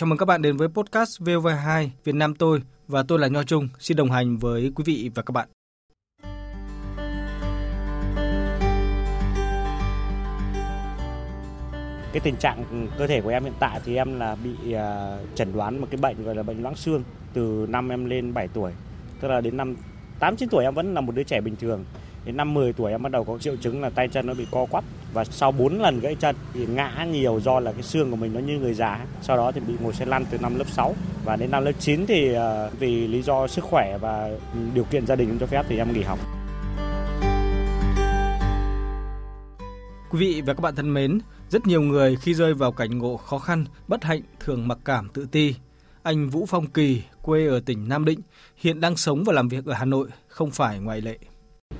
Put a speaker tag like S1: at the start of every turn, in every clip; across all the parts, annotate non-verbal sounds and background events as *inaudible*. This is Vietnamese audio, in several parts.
S1: Chào mừng các bạn đến với podcast VV2 Việt Nam tôi và tôi là Nho Trung, xin đồng hành với quý vị và các bạn.
S2: Cái tình trạng cơ thể của em hiện tại thì em là bị à, chẩn đoán một cái bệnh gọi là bệnh loãng xương từ năm em lên 7 tuổi. Tức là đến năm 8 9 tuổi em vẫn là một đứa trẻ bình thường. Đến năm 10 tuổi em bắt đầu có triệu chứng là tay chân nó bị co quắp và sau 4 lần gãy chân thì ngã nhiều do là cái xương của mình nó như người già. Sau đó thì bị ngồi xe lăn từ năm lớp 6 và đến năm lớp 9 thì à, vì lý do sức khỏe và điều kiện gia đình không cho phép thì em nghỉ học.
S1: Quý vị và các bạn thân mến, rất nhiều người khi rơi vào cảnh ngộ khó khăn, bất hạnh thường mặc cảm tự ti. Anh Vũ Phong Kỳ, quê ở tỉnh Nam Định, hiện đang sống và làm việc ở Hà Nội, không phải ngoại lệ.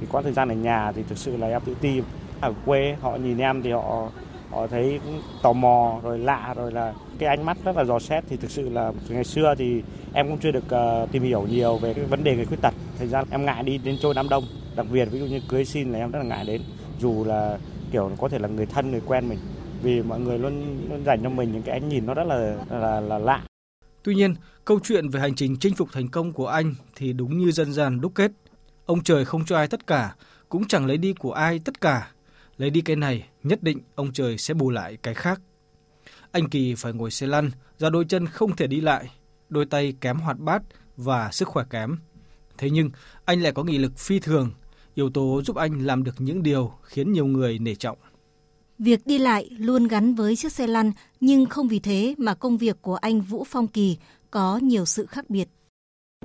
S2: Thì quãng thời gian ở nhà thì thực sự là em tự ti. Ở quê họ nhìn em thì họ họ thấy cũng tò mò rồi lạ rồi là cái ánh mắt rất là dò xét thì thực sự là ngày xưa thì em cũng chưa được uh, tìm hiểu nhiều về cái vấn đề người khuyết tật. Thời gian em ngại đi đến chỗ đám đông, đặc biệt ví dụ như cưới xin là em rất là ngại đến dù là kiểu có thể là người thân người quen mình vì mọi người luôn, luôn dành cho mình những cái ánh nhìn nó rất là là, là lạ.
S1: Tuy nhiên, câu chuyện về hành trình chinh phục thành công của anh thì đúng như dân gian đúc kết. Ông trời không cho ai tất cả, cũng chẳng lấy đi của ai tất cả. Lấy đi cái này, nhất định ông trời sẽ bù lại cái khác. Anh Kỳ phải ngồi xe lăn, do đôi chân không thể đi lại, đôi tay kém hoạt bát và sức khỏe kém. Thế nhưng, anh lại có nghị lực phi thường, yếu tố giúp anh làm được những điều khiến nhiều người nể trọng.
S3: Việc đi lại luôn gắn với chiếc xe lăn, nhưng không vì thế mà công việc của anh Vũ Phong Kỳ có nhiều sự khác biệt.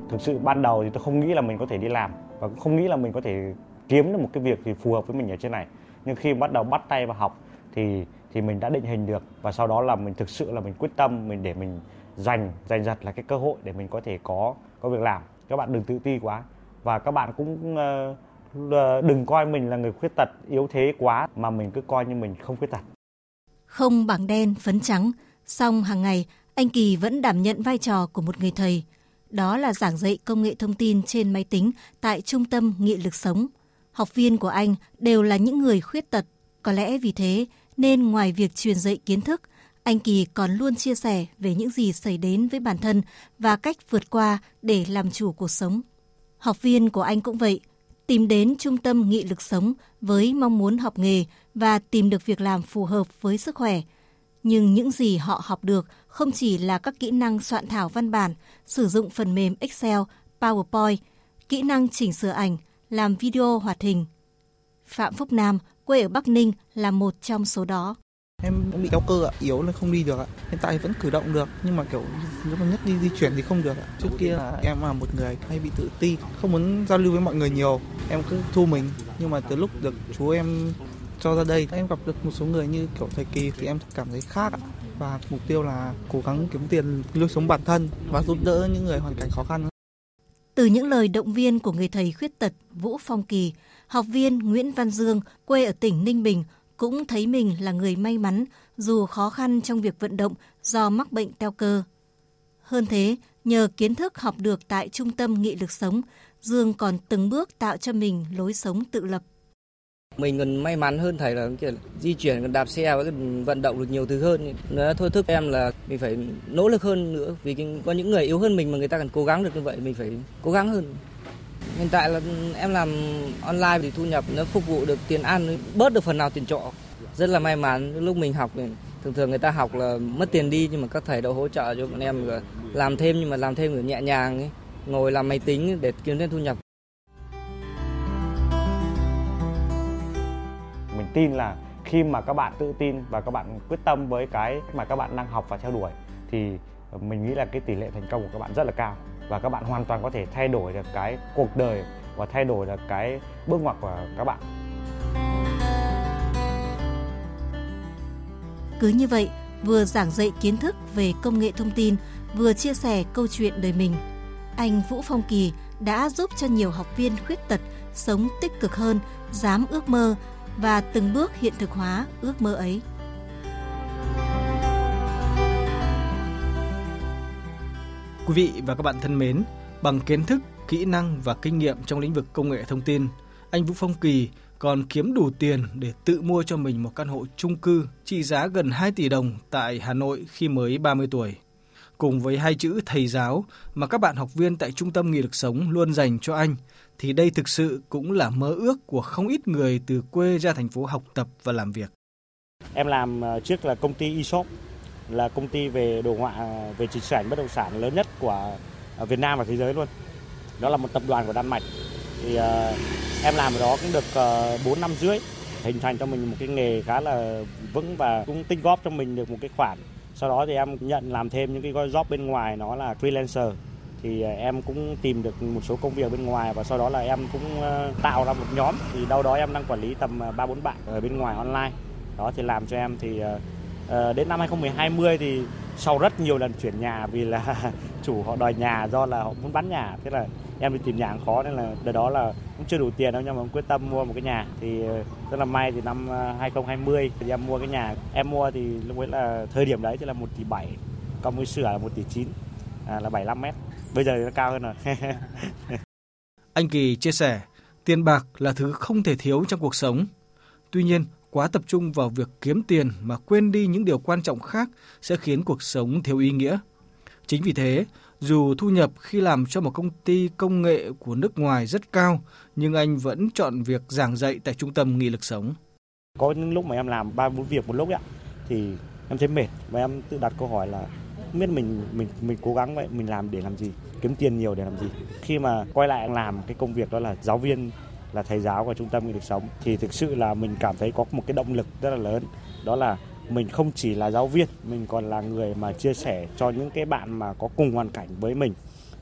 S2: Thực sự ban đầu thì tôi không nghĩ là mình có thể đi làm và cũng không nghĩ là mình có thể kiếm được một cái việc gì phù hợp với mình ở trên này. Nhưng khi bắt đầu bắt tay vào học thì thì mình đã định hình được và sau đó là mình thực sự là mình quyết tâm mình để mình dành dành giật là cái cơ hội để mình có thể có có việc làm. Các bạn đừng tự ti quá và các bạn cũng uh, đừng coi mình là người khuyết tật yếu thế quá mà mình cứ coi như mình không khuyết tật.
S3: Không bảng đen phấn trắng, song hàng ngày anh Kỳ vẫn đảm nhận vai trò của một người thầy. Đó là giảng dạy công nghệ thông tin trên máy tính tại Trung tâm Nghị lực sống. Học viên của anh đều là những người khuyết tật. Có lẽ vì thế nên ngoài việc truyền dạy kiến thức, anh Kỳ còn luôn chia sẻ về những gì xảy đến với bản thân và cách vượt qua để làm chủ cuộc sống. Học viên của anh cũng vậy, tìm đến trung tâm nghị lực sống với mong muốn học nghề và tìm được việc làm phù hợp với sức khỏe. Nhưng những gì họ học được không chỉ là các kỹ năng soạn thảo văn bản, sử dụng phần mềm Excel, PowerPoint, kỹ năng chỉnh sửa ảnh, làm video hoạt hình. Phạm Phúc Nam, quê ở Bắc Ninh là một trong số đó.
S4: Em cũng bị đau cơ ạ, yếu nên không đi được ạ. Hiện tại vẫn cử động được nhưng mà kiểu nếu mà nhất đi di chuyển thì không được ạ. Trước kia là em là một người hay bị tự ti, không muốn giao lưu với mọi người nhiều. Em cứ thu mình nhưng mà từ lúc được chú em cho ra đây em gặp được một số người như kiểu thầy Kỳ thì em cảm thấy khác ạ. Và mục tiêu là cố gắng kiếm tiền nuôi sống bản thân và giúp đỡ những người hoàn cảnh khó khăn.
S3: Từ những lời động viên của người thầy khuyết tật Vũ Phong Kỳ, học viên Nguyễn Văn Dương, quê ở tỉnh Ninh Bình, cũng thấy mình là người may mắn dù khó khăn trong việc vận động do mắc bệnh teo cơ. Hơn thế, nhờ kiến thức học được tại Trung tâm Nghị lực sống, Dương còn từng bước tạo cho mình lối sống tự lập.
S5: Mình còn may mắn hơn thầy là kiểu di chuyển, còn đạp xe và vận động được nhiều thứ hơn. Nó thôi thúc em là mình phải nỗ lực hơn nữa vì có những người yếu hơn mình mà người ta cần cố gắng được như vậy mình phải cố gắng hơn. Hiện tại là em làm online thì thu nhập nó phục vụ được tiền ăn, bớt được phần nào tiền trọ. Rất là may mắn lúc mình học thường thường người ta học là mất tiền đi nhưng mà các thầy đã hỗ trợ cho bọn em làm thêm nhưng mà làm thêm nhẹ nhàng ấy, ngồi làm máy tính để kiếm thêm thu nhập.
S2: Mình tin là khi mà các bạn tự tin và các bạn quyết tâm với cái mà các bạn đang học và theo đuổi thì mình nghĩ là cái tỷ lệ thành công của các bạn rất là cao và các bạn hoàn toàn có thể thay đổi được cái cuộc đời và thay đổi được cái bước ngoặt của các bạn.
S3: Cứ như vậy, vừa giảng dạy kiến thức về công nghệ thông tin, vừa chia sẻ câu chuyện đời mình. Anh Vũ Phong Kỳ đã giúp cho nhiều học viên khuyết tật sống tích cực hơn, dám ước mơ và từng bước hiện thực hóa ước mơ ấy.
S1: Quý vị và các bạn thân mến, bằng kiến thức, kỹ năng và kinh nghiệm trong lĩnh vực công nghệ thông tin, anh Vũ Phong Kỳ còn kiếm đủ tiền để tự mua cho mình một căn hộ chung cư trị giá gần 2 tỷ đồng tại Hà Nội khi mới 30 tuổi cùng với hai chữ thầy giáo mà các bạn học viên tại Trung tâm Nghị lực sống luôn dành cho anh, thì đây thực sự cũng là mơ ước của không ít người từ quê ra thành phố học tập và làm việc.
S2: Em làm ờ, trước là công ty eShop, là công ty về đồ họa ờ, về chỉnh sản bất động sản lớn nhất của ờ, Việt Nam và thế giới luôn. Đó là một tập đoàn của Đan Mạch. Thì uh, em làm ở đó cũng được uh, 4 năm rưỡi, hình thành cho mình một cái nghề khá là vững và cũng tích góp cho mình được một cái khoản. Sau đó thì em nhận làm thêm những cái job bên ngoài, nó là freelancer. Thì ờ, em cũng tìm được một số công việc bên ngoài và sau đó là em cũng ờ, tạo ra một nhóm. Thì đâu đó em đang quản lý tầm ờ, ba bốn bạn ở bên ngoài online. Đó, thì làm cho em thì đến năm 2020 thì sau rất nhiều lần chuyển nhà vì là *laughs* chủ họ đòi nhà do là họ muốn bán nhà. Thế là em đi tìm nhà khó nên là từ đó là cũng chưa đủ tiền đâu nhưng mà quyết tâm mua một cái nhà. Thì ờ, rất là may thì năm ờ, 2020 thì em mua cái nhà. Em mua thì lúc ấy là thời điểm đấy thì là một tỷ bảy còn mới sửa là một tỷ chín à, là 75 mét. Bây giờ thì nó cao hơn rồi. *laughs*
S1: Anh Kỳ chia sẻ tiền bạc là thứ không thể thiếu trong cuộc sống. Tuy nhiên quá tập trung vào việc kiếm tiền mà quên đi những điều quan trọng khác sẽ khiến cuộc sống thiếu ý nghĩa. Chính vì thế, dù thu nhập khi làm cho một công ty công nghệ của nước ngoài rất cao, nhưng anh vẫn chọn việc giảng dạy tại trung tâm nghị lực sống.
S2: Có những lúc mà em làm ba bốn việc một lúc ạ, thì em thấy mệt và em tự đặt câu hỏi là không biết mình mình mình cố gắng vậy mình làm để làm gì kiếm tiền nhiều để làm gì khi mà quay lại làm cái công việc đó là giáo viên là thầy giáo của trung tâm nghị lực sống thì thực sự là mình cảm thấy có một cái động lực rất là lớn đó là mình không chỉ là giáo viên, mình còn là người mà chia sẻ cho những cái bạn mà có cùng hoàn cảnh với mình,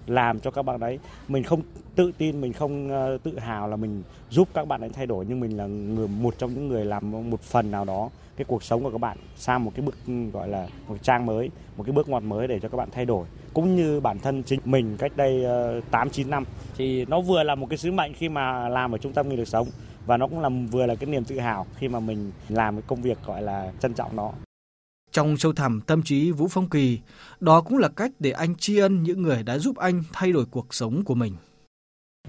S2: làm cho các bạn đấy. Mình không tự tin, mình không ờ, tự hào là mình giúp các bạn ấy thay đổi, nhưng mình là người, một trong những người làm một phần nào đó cái cuộc sống của các bạn sang một cái bước ừ, gọi là một trang mới, một cái bước ngoặt mới để cho các bạn thay đổi. Cũng như bản thân chính mình cách đây ờ, 8 9 năm, thì nó vừa là một cái sứ mệnh khi mà làm ở trung tâm nghị lực sống và nó cũng là vừa là cái niềm tự hào khi mà mình làm cái công việc gọi là trân trọng nó.
S1: Trong sâu thẳm tâm trí Vũ Phong Kỳ, đó cũng là cách để anh tri ân những người đã giúp anh thay đổi cuộc sống của mình.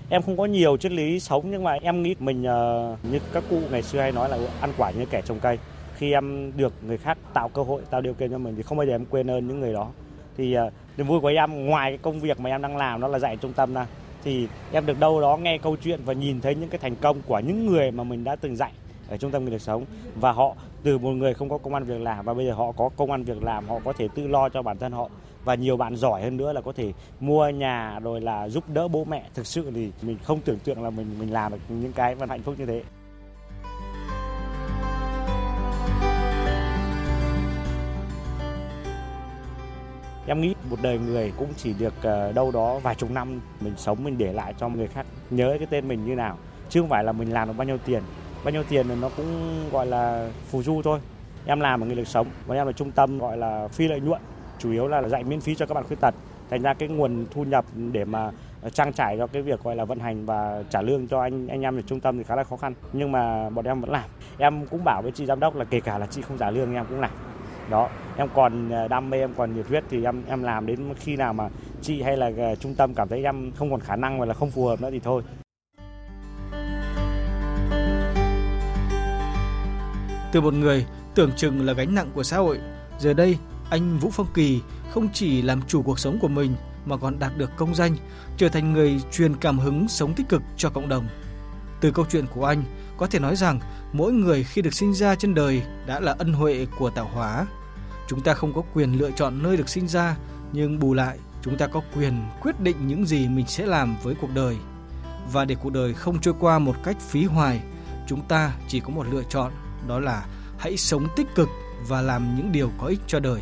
S2: Em không có nhiều triết lý sống nhưng mà em nghĩ mình uh, như các cụ ngày xưa hay nói là ăn quả như kẻ trồng cây. Khi em được người khác tạo cơ hội, tạo điều kiện cho mình thì không bao giờ em quên ơn những người đó. Thì uh, niềm vui của em ngoài cái công việc mà em đang làm đó là dạy trung tâm ra thì em được đâu đó nghe câu chuyện và nhìn thấy những cái thành công của những người mà mình đã từng dạy ở trung tâm người được sống. Và họ, từ một người không có công an việc làm và bây giờ họ có công an việc làm, họ có thể tự lo cho bản thân họ. Và nhiều bạn giỏi hơn nữa là có thể mua nhà rồi là giúp đỡ bố mẹ. Thực sự thì mình không tưởng tượng là mình mình làm được những cái mà hạnh phúc như thế. Em nghĩ một đời người cũng chỉ được ờ, đâu đó vài chục năm mình sống, mình để lại cho người khác nhớ cái tên mình như nào. Chứ không phải là mình làm được bao nhiêu tiền. Bao nhiêu tiền thì nó cũng, gọi là, phù du thôi. Em làm ở nghị lực sống và em là trung tâm, gọi là, phi lợi nhuận. Chủ yếu là dạy miễn phí cho các bạn khuyết tật. Thành ra cái nguồn thu nhập để mà ờ, trang trải cho cái việc, gọi là, vận hành và trả lương cho anh anh em ở trung tâm thì khá là khó khăn. Nhưng mà bọn em vẫn làm. Em cũng bảo với chị giám đốc là kể cả là chị không trả lương, em cũng làm đó em còn ờ, đam mê em còn nhiệt huyết thì em em làm đến khi nào mà chị hay là ờ, trung tâm cảm thấy em không còn khả năng hoặc là không phù hợp nữa thì thôi
S1: từ một người tưởng chừng là gánh nặng của xã hội giờ đây anh Vũ Phong Kỳ không chỉ làm chủ cuộc sống của mình mà còn đạt được công danh, trở thành người truyền cảm hứng sống tích cực cho cộng đồng. Từ câu chuyện của anh, có thể nói rằng mỗi người khi được sinh ra trên đời đã là ân huệ của tạo hóa. Chúng ta không có quyền lựa chọn nơi được sinh ra, nhưng bù lại chúng ta có quyền quyết định những gì mình sẽ làm với cuộc đời. Và để cuộc đời không trôi qua một cách phí hoài, chúng ta chỉ có một lựa chọn, đó là hãy sống tích cực và làm những điều có ích cho đời.